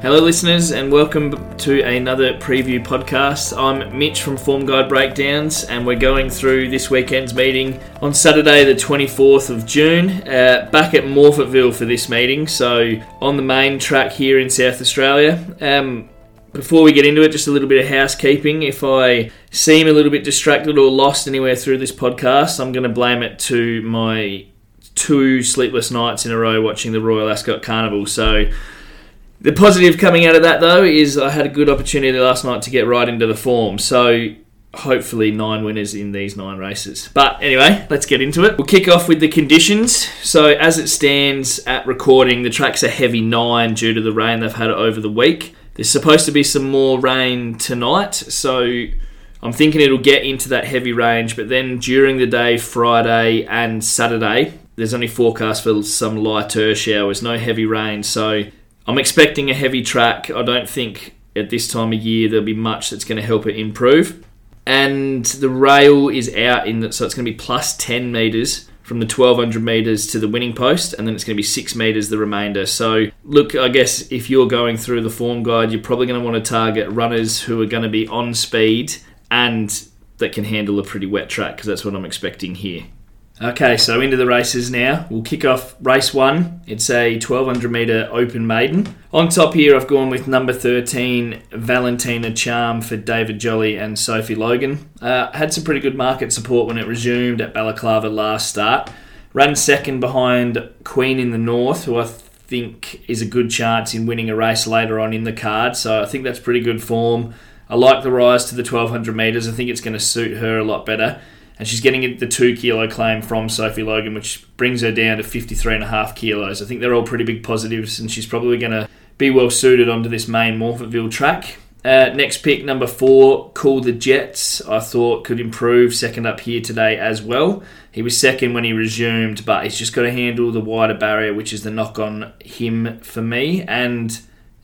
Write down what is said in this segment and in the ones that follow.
Hello, listeners, and welcome to another preview podcast. I'm Mitch from Form Guide Breakdowns, and we're going through this weekend's meeting on Saturday, the 24th of June, uh, back at Morphettville for this meeting. So, on the main track here in South Australia. Um, before we get into it, just a little bit of housekeeping. If I seem a little bit distracted or lost anywhere through this podcast, I'm going to blame it to my two sleepless nights in a row watching the Royal Ascot Carnival. So, the positive coming out of that, though, is I had a good opportunity last night to get right into the form. So hopefully nine winners in these nine races. But anyway, let's get into it. We'll kick off with the conditions. So as it stands at recording, the track's a heavy nine due to the rain they've had over the week. There's supposed to be some more rain tonight, so I'm thinking it'll get into that heavy range. But then during the day, Friday and Saturday, there's only forecast for some lighter showers, no heavy rain. So I'm expecting a heavy track. I don't think at this time of year there'll be much that's going to help it improve. And the rail is out in that, so it's going to be plus 10 metres from the 1200 metres to the winning post, and then it's going to be six metres the remainder. So, look, I guess if you're going through the form guide, you're probably going to want to target runners who are going to be on speed and that can handle a pretty wet track, because that's what I'm expecting here. Okay, so into the races now. We'll kick off race one. It's a 1200 metre open maiden. On top here, I've gone with number 13, Valentina Charm for David Jolly and Sophie Logan. Uh, had some pretty good market support when it resumed at Balaclava last start. Ran second behind Queen in the North, who I think is a good chance in winning a race later on in the card. So I think that's pretty good form. I like the rise to the 1200 metres. I think it's going to suit her a lot better and she's getting the two kilo claim from Sophie Logan, which brings her down to 53 and a half kilos. I think they're all pretty big positives, and she's probably going to be well suited onto this main Morphettville track. Uh, next pick, number four, Cool the Jets. I thought could improve second up here today as well. He was second when he resumed, but he's just got to handle the wider barrier, which is the knock on him for me. And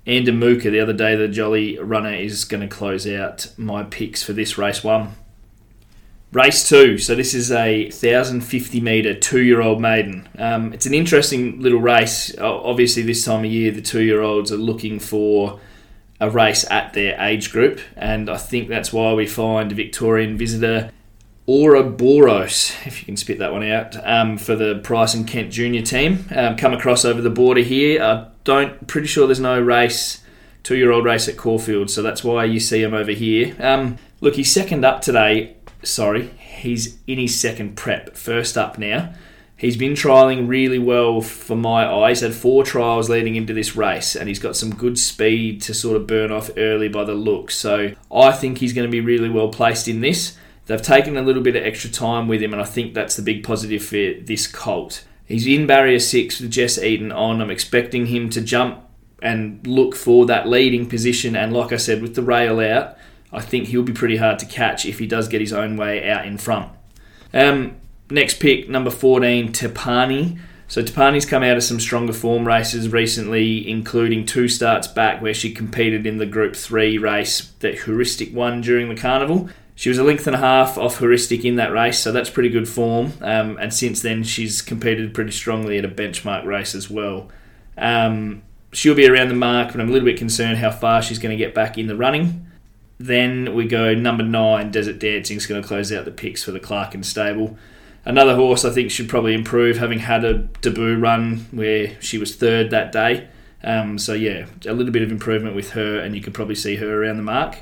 Andamuka, the other day, the jolly runner, is going to close out my picks for this race one. Race two. So this is a 1,050 metre two-year-old maiden. Um, it's an interesting little race. Obviously, this time of year, the two-year-olds are looking for a race at their age group, and I think that's why we find Victorian visitor Ouroboros, if you can spit that one out, um, for the Price and Kent junior team. Um, come across over the border here. I don't. Pretty sure there's no race, two-year-old race at Caulfield, so that's why you see him over here. Um, look, he's second up today sorry, he's in his second prep, first up now. He's been trialling really well for my eyes. Had four trials leading into this race, and he's got some good speed to sort of burn off early by the look. So I think he's going to be really well placed in this. They've taken a little bit of extra time with him, and I think that's the big positive for this colt. He's in barrier six with Jess Eaton on. I'm expecting him to jump and look for that leading position. And like I said, with the rail out, I think he'll be pretty hard to catch if he does get his own way out in front. Um, next pick, number 14, Tepani. So Tepani's come out of some stronger form races recently, including two starts back where she competed in the Group 3 race that Heuristic won during the carnival. She was a length and a half off Heuristic in that race, so that's pretty good form. Um, and since then, she's competed pretty strongly at a benchmark race as well. Um, she'll be around the mark, but I'm a little bit concerned how far she's going to get back in the running. Then we go number nine, Desert Dancing is going to close out the picks for the Clarkin stable. Another horse I think should probably improve, having had a debut run where she was third that day. Um, so yeah, a little bit of improvement with her, and you can probably see her around the mark.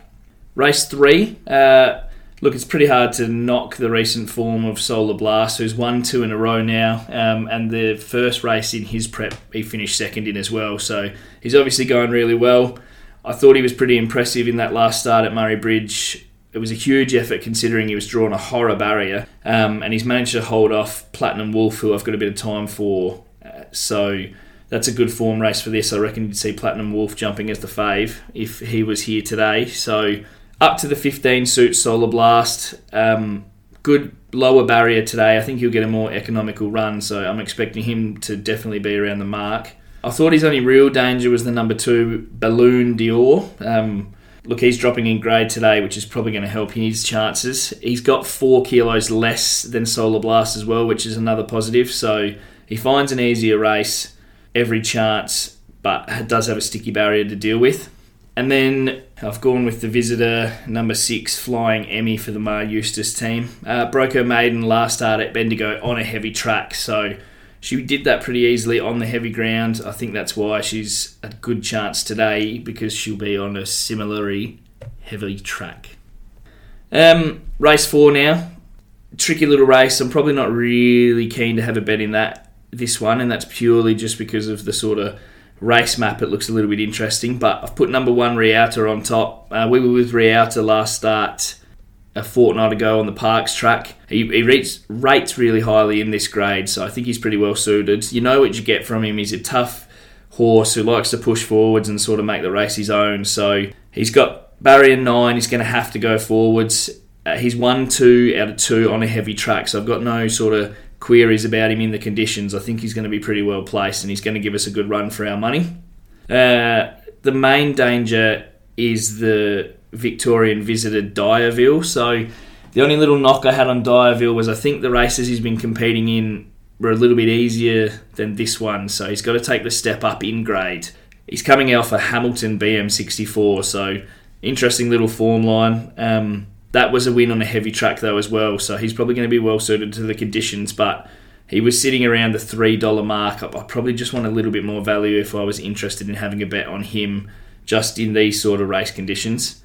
Race three. Uh, look, it's pretty hard to knock the recent form of Solar Blast, who's won two in a row now, um, and the first race in his prep he finished second in as well. So he's obviously going really well. I thought he was pretty impressive in that last start at Murray Bridge. It was a huge effort considering he was drawn a horror barrier, um, and he's managed to hold off Platinum Wolf, who I've got a bit of time for. Uh, so that's a good form race for this. I reckon you'd see Platinum Wolf jumping as the fave if he was here today. So up to the 15 suit Solar Blast. Um, good lower barrier today. I think he'll get a more economical run, so I'm expecting him to definitely be around the mark. I thought his only real danger was the number two, Balloon Dior. Um, look, he's dropping in grade today, which is probably going to help his chances. He's got four kilos less than Solar Blast as well, which is another positive. So he finds an easier race every chance but does have a sticky barrier to deal with. And then I've gone with the visitor number six, Flying Emmy for the Maher Eustace team. Uh, broke her maiden last start at Bendigo on a heavy track, so she did that pretty easily on the heavy ground. I think that's why she's a good chance today because she'll be on a similarly heavy track. Um, race four now. Tricky little race. I'm probably not really keen to have a bet in that this one, and that's purely just because of the sort of race map, it looks a little bit interesting. But I've put number one Rialta on top. Uh, we were with Rialta last start a fortnight ago on the Parks track. He, he rates, rates really highly in this grade, so I think he's pretty well suited. You know what you get from him. He's a tough horse who likes to push forwards and sort of make the race his own. So he's got barrier nine. He's going to have to go forwards. Uh, he's one two out of two on a heavy track, so I've got no sort of queries about him in the conditions, I think he's going to be pretty well placed and he's going to give us a good run for our money. Uh, the main danger is the Victorian visitor Dyerville. So the only little knock I had on Dyerville was I think the races he's been competing in were a little bit easier than this one, so he's got to take the step up in grade. He's coming out for Hamilton BM64, so interesting little form line. Um, that was a win on a heavy track though as well, so he's probably going to be well suited to the conditions. But he was sitting around the three dollar mark. I probably just want a little bit more value if I was interested in having a bet on him just in these sort of race conditions.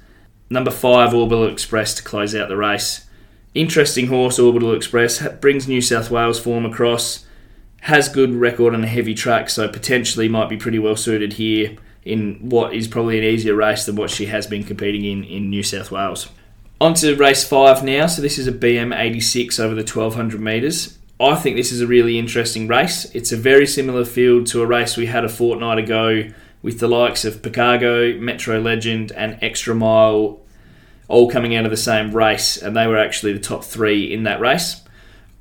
Number five, Orbital Express to close out the race. Interesting horse, Orbital Express brings New South Wales form across. Has good record on a heavy track, so potentially might be pretty well suited here in what is probably an easier race than what she has been competing in in New South Wales. On to race five now. So this is a BM86 over the 1200 metres. I think this is a really interesting race. It's a very similar field to a race we had a fortnight ago with the likes of Picargo, Metro Legend, and Extra Mile all coming out of the same race, and they were actually the top three in that race.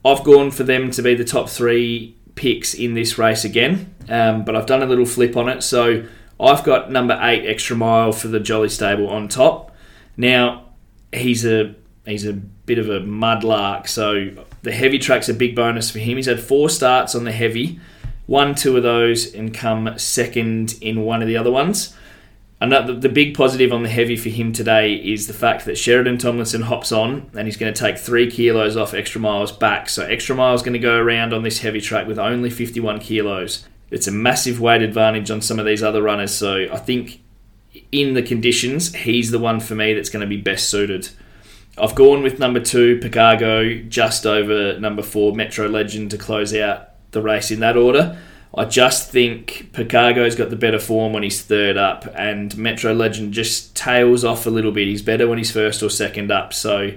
I've gone for them to be the top three picks in this race again, um, but I've done a little flip on it. So I've got number eight, Extra Mile, for the Jolly Stable on top. Now, he's a he's a bit of a mudlark. So the heavy track's a big bonus for him. He's had four starts on the heavy, won two of those, and come second in one of the other ones. Another, the big positive on the heavy for him today is the fact that Sheridan Tomlinson hops on and he's going to take three kilos off extra miles back. So extra miles going to go around on this heavy track with only 51 kilos. It's a massive weight advantage on some of these other runners. So I think in the conditions, he's the one for me that's going to be best suited. I've gone with number two, Picargo, just over number four, Metro Legend, to close out the race in that order. I just think Picargo's got the better form when he's third up, and Metro Legend just tails off a little bit. He's better when he's first or second up, so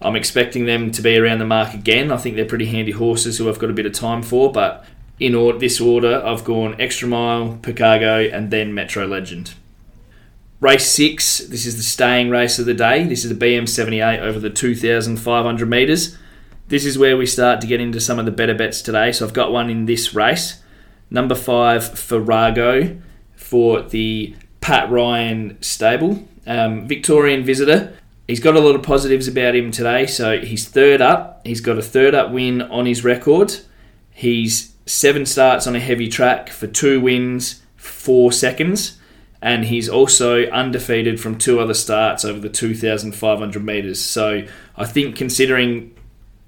I'm expecting them to be around the mark again. I think they're pretty handy horses who I've got a bit of time for, but in order, this order, I've gone Extra Mile, Picargo, and then Metro Legend. Race six, this is the staying race of the day. This is a BM78 over the 2,500 metres. This is where we start to get into some of the better bets today. So I've got one in this race. Number five, Farrago for the Pat Ryan stable. Um, Victorian visitor. He's got a lot of positives about him today. So he's third up. He's got a third up win on his record. He's seven starts on a heavy track for two wins, four seconds and he's also undefeated from two other starts over the 2,500 metres. So I think considering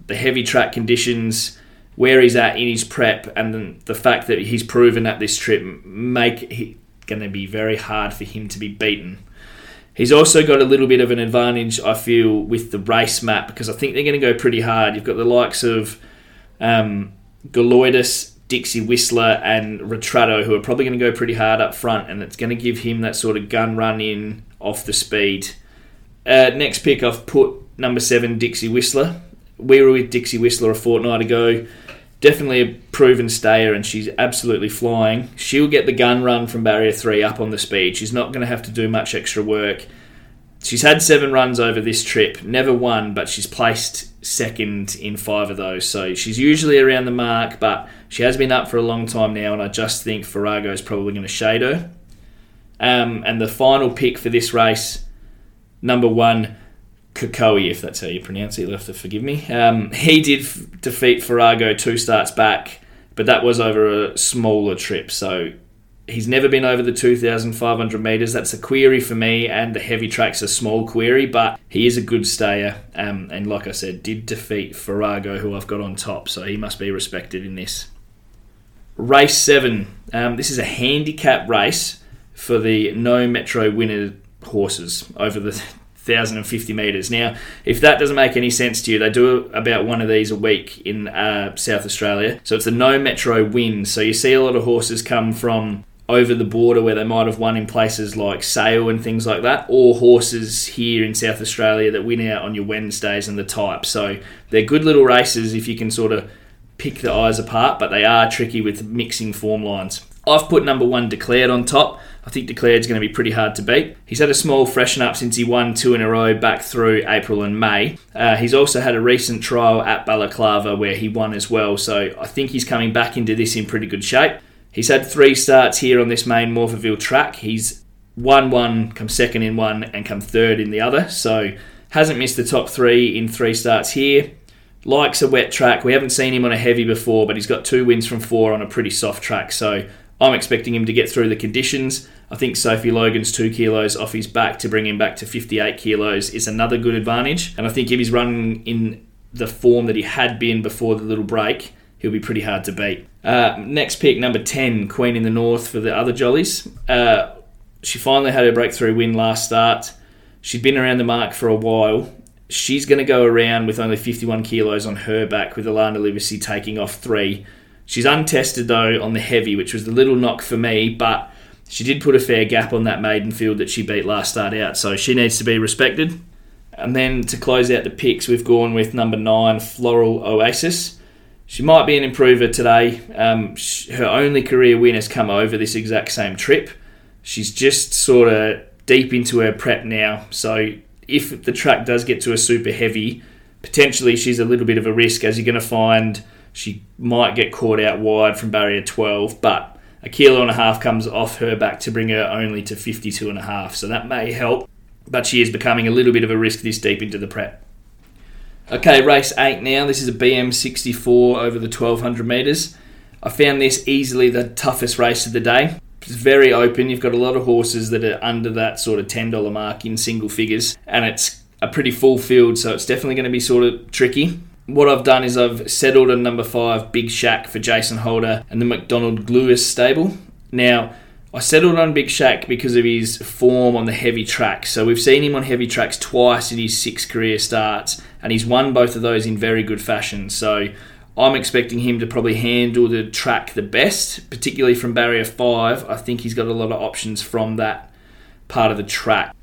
the heavy track conditions, where he's at in his prep, and the fact that he's proven at this trip, make it going to be very hard for him to be beaten. He's also got a little bit of an advantage, I feel, with the race map because I think they're going to go pretty hard. You've got the likes of um, Dixie Whistler and Retrato, who are probably going to go pretty hard up front, and it's going to give him that sort of gun run in off the speed. Uh, next pick, I've put number seven, Dixie Whistler. We were with Dixie Whistler a fortnight ago. Definitely a proven stayer, and she's absolutely flying. She'll get the gun run from barrier three up on the speed. She's not going to have to do much extra work. She's had seven runs over this trip, never won, but she's placed second in five of those. So she's usually around the mark, but she has been up for a long time now, and I just think Farrago is probably going to shade her. Um, and the final pick for this race, number one, Kokoe, if that's how you pronounce it, you'll have to forgive me. Um, he did f- defeat Farrago two starts back, but that was over a smaller trip, so He's never been over the 2,500 metres. That's a query for me, and the heavy track's a small query, but he is a good stayer. Um, and like I said, did defeat Farrago, who I've got on top, so he must be respected in this. Race 7. Um, this is a handicap race for the no metro winner horses over the 1,050 metres. Now, if that doesn't make any sense to you, they do about one of these a week in uh, South Australia. So it's a no metro win. So you see a lot of horses come from over the border where they might have won in places like Sale and things like that, or horses here in South Australia that win out on your Wednesdays and the type. So they're good little races if you can sort of pick the eyes apart, but they are tricky with mixing form lines. I've put number one declared on top. I think declared's going to be pretty hard to beat. He's had a small freshen up since he won two in a row back through April and May. Uh, he's also had a recent trial at Balaclava where he won as well, so I think he's coming back into this in pretty good shape. He's had three starts here on this main Morphettville track. He's won one, come second in one, and come third in the other, so hasn't missed the top three in three starts here likes a wet track. We haven't seen him on a heavy before, but he's got two wins from four on a pretty soft track. So I'm expecting him to get through the conditions. I think Sophie Logan's two kilos off his back to bring him back to 58 kilos is another good advantage. And I think if he's running in the form that he had been before the little break, he'll be pretty hard to beat. Uh, next pick, number 10, Queen in the North for the other Jollies. Uh, she finally had her breakthrough win last start. She'd been around the mark for a while. She's going to go around with only 51 kilos on her back, with Alana Livesey taking off three. She's untested though on the heavy, which was the little knock for me, but she did put a fair gap on that maiden field that she beat last start out, so she needs to be respected. And then to close out the picks, we've gone with number nine, Floral Oasis. She might be an improver today. Um, her only career win has come over this exact same trip. She's just sort of deep into her prep now, so if the track does get to a super heavy, potentially she's a little bit of a risk as you're going to find she might get caught out wide from barrier 12, but a kilo and a half comes off her back to bring her only to 52 and a half, so that may help. But she is becoming a little bit of a risk this deep into the prep. Okay, race 8 now. This is a BM64 over the 1200 metres. I found this easily the toughest race of the day. It's very open. You've got a lot of horses that are under that sort of $10 mark in single figures, and it's a pretty full field, so it's definitely going to be sort of tricky what I've done is I've settled on number five, Big Shack for Jason Holder and the McDonald Lewis stable. Now, I settled on Big Shack because of his form on the heavy tracks. So we've seen him on heavy tracks twice in his six career starts, and he's won both of those in very good fashion. So I'm expecting him to probably handle the track the best, particularly from barrier five. I think he's got a lot of options from that part of the track.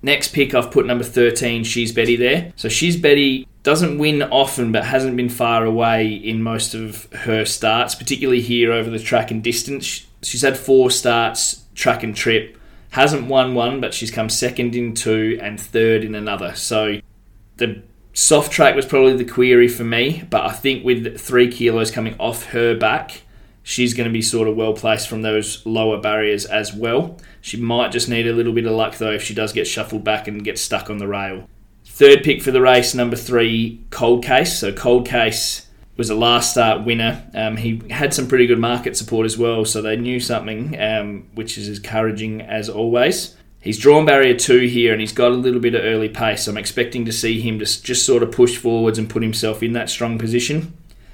Next pick, I've put number 13, She's Betty there. So She's Betty doesn't win often, but hasn't been far away in most of her starts, particularly here over the track and distance. She's had four starts, track and trip. Hasn't won one, but she's come second in two and third in another. So the soft track was probably the query for me, but I think with three kilos coming off her back, she's going to be sort of well placed from those lower barriers as well. She might just need a little bit of luck though if she does get shuffled back and get stuck on the rail. Third pick for the race, number three, Cold Case. So Cold Case was a last start winner. Um, he had some pretty good market support as well, so they knew something, um, which is encouraging as always. He's drawn barrier two here and he's got a little bit of early pace. So I'm expecting to see him just, just sort of push forwards and put himself in that strong position.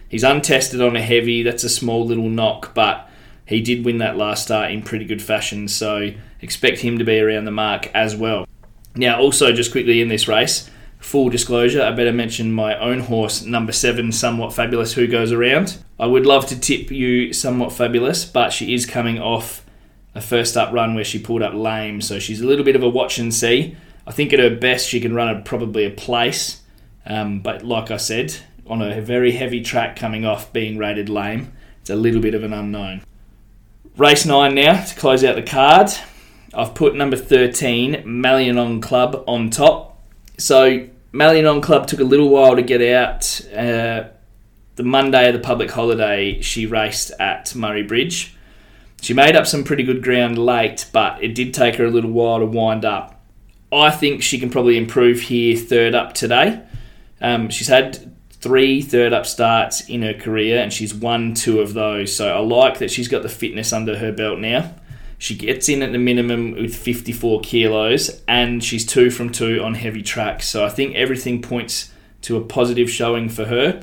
He's untested on a heavy, that's a small little knock, but he did win that last start in pretty good fashion, so expect him to be around the mark as well. Now, also, just quickly in this race, full disclosure, I better mention my own horse, number seven, Somewhat Fabulous, who goes around. I would love to tip you Somewhat Fabulous, but she is coming off a first up run where she pulled up lame, so she's a little bit of a watch and see. I think at her best she can run a, probably a place, um, but like I said, on a very heavy track coming off being rated lame, it's a little bit of an unknown. Race 9 now to close out the card. I've put number 13, Malianon Club, on top. So, Malianon Club took a little while to get out. Uh, the Monday of the public holiday, she raced at Murray Bridge. She made up some pretty good ground late, but it did take her a little while to wind up. I think she can probably improve here third up today. Um, she's had three third up starts in her career and she's won two of those. So I like that she's got the fitness under her belt now. She gets in at the minimum with 54 kilos, and she's two from two on heavy tracks. So I think everything points to a positive showing for her.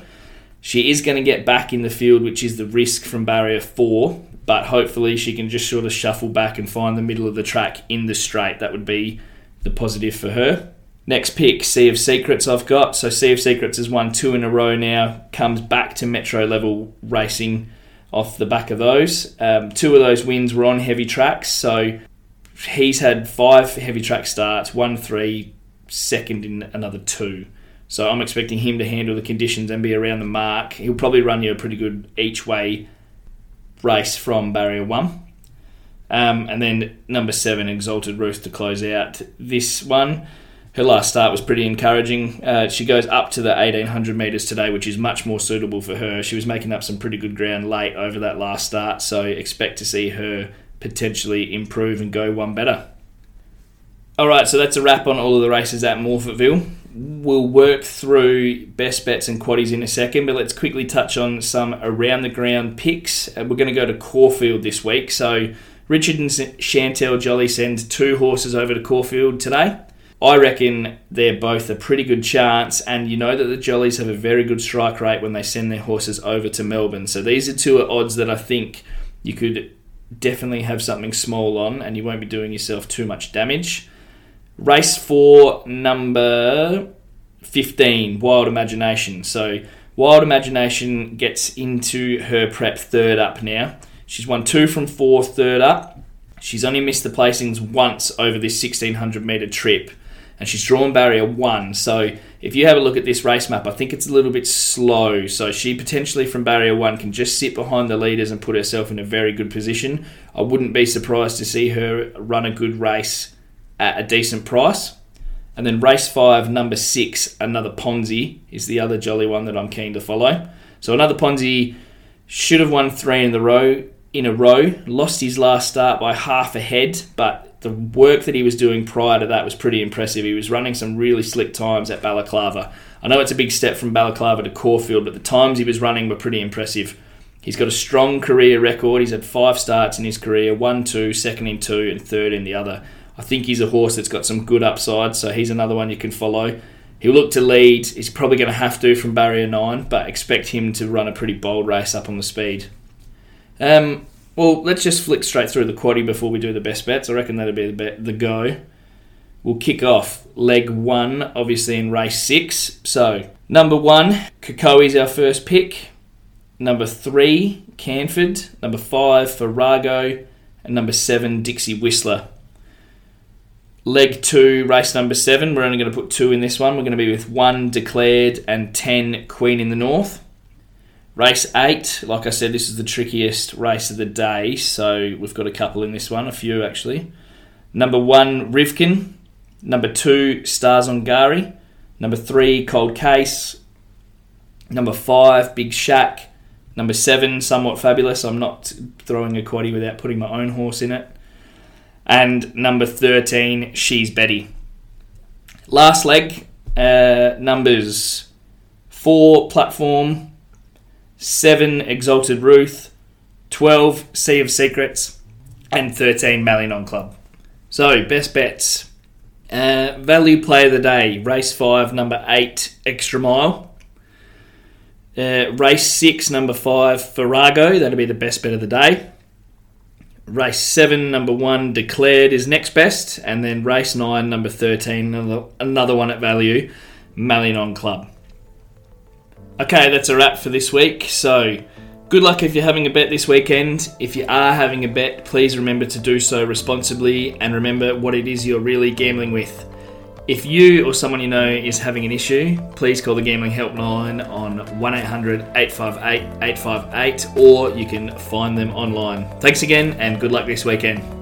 She is going to get back in the field, which is the risk from barrier four, but hopefully she can just sort of shuffle back and find the middle of the track in the straight. That would be the positive for her. Next pick, Sea of Secrets, I've got. So Sea of Secrets has won two in a row now, comes back to metro level racing off the back of those. Um, two of those wins were on heavy tracks, so he's had five heavy track starts, one three, second in another two. So I'm expecting him to handle the conditions and be around the mark. He'll probably run you a pretty good each way race from barrier one. Um, and then number seven, Exalted Ruth to close out this one. Her last start was pretty encouraging. Uh, she goes up to the 1800 metres today, which is much more suitable for her. She was making up some pretty good ground late over that last start, so expect to see her potentially improve and go one better. All right, so that's a wrap on all of the races at Morphettville. We'll work through best bets and quaddies in a second, but let's quickly touch on some around the ground picks. Uh, we're going to go to Caulfield this week, so Richard and Chantel Jolly send two horses over to Caulfield today. I reckon they're both a pretty good chance, and you know that the Jollies have a very good strike rate when they send their horses over to Melbourne. So these are two odds that I think you could definitely have something small on, and you won't be doing yourself too much damage. Race four, number 15, Wild Imagination. So Wild Imagination gets into her prep third up now. She's won two from four, third up. She's only missed the placings once over this 1600 metre trip and she's drawn barrier one. So if you have a look at this race map, I think it's a little bit slow. So she potentially from barrier one can just sit behind the leaders and put herself in a very good position. I wouldn't be surprised to see her run a good race at a decent price. And then race five, number six, another Ponzi is the other jolly one that I'm keen to follow. So another Ponzi should have won three in the row in a row. Lost his last start by half a head, but the work that he was doing prior to that was pretty impressive. He was running some really slick times at Balaclava. I know it's a big step from Balaclava to Caulfield, but the times he was running were pretty impressive. He's got a strong career record. He's had five starts in his career one, two, second in two, and third in the other. I think he's a horse that's got some good upside, so he's another one you can follow. He'll look to lead. He's probably going to have to from barrier nine, but expect him to run a pretty bold race up on the speed. Um, well, let's just flick straight through the quaddy before we do the best bets. I reckon that'll be the, the go. We'll kick off leg one, obviously in race six. So, number one, is our first pick. Number three, Canford. Number five, Farrago. And number seven, Dixie Whistler. Leg two, race number seven. We're only going to put two in this one. We're going to be with one declared and ten Queen in the North. Race eight, like I said, this is the trickiest race of the day, so we've got a couple in this one, a few actually. Number one, Rivkin. Number two, Stars on Gari. Number three, Cold Case. Number five, Big Shack. Number seven, Somewhat Fabulous. I'm not throwing a quaddy without putting my own horse in it. And number 13, She's Betty. Last leg, uh, numbers four, Platform, 7 Exalted Ruth, 12 Sea of Secrets, and 13 Malinon Club. So, best bets. Uh, value play of the day, race 5, number 8, Extra Mile. Uh, race 6, number 5, Farrago, that'll be the best bet of the day. Race 7, number 1, Declared is next best. And then race 9, number 13, another, another one at value, Malinon Club. Okay, that's a wrap for this week. So, good luck if you're having a bet this weekend. If you are having a bet, please remember to do so responsibly and remember what it is you're really gambling with. If you or someone you know is having an issue, please call the Gambling Helpline on 1800 858 858 or you can find them online. Thanks again and good luck this weekend.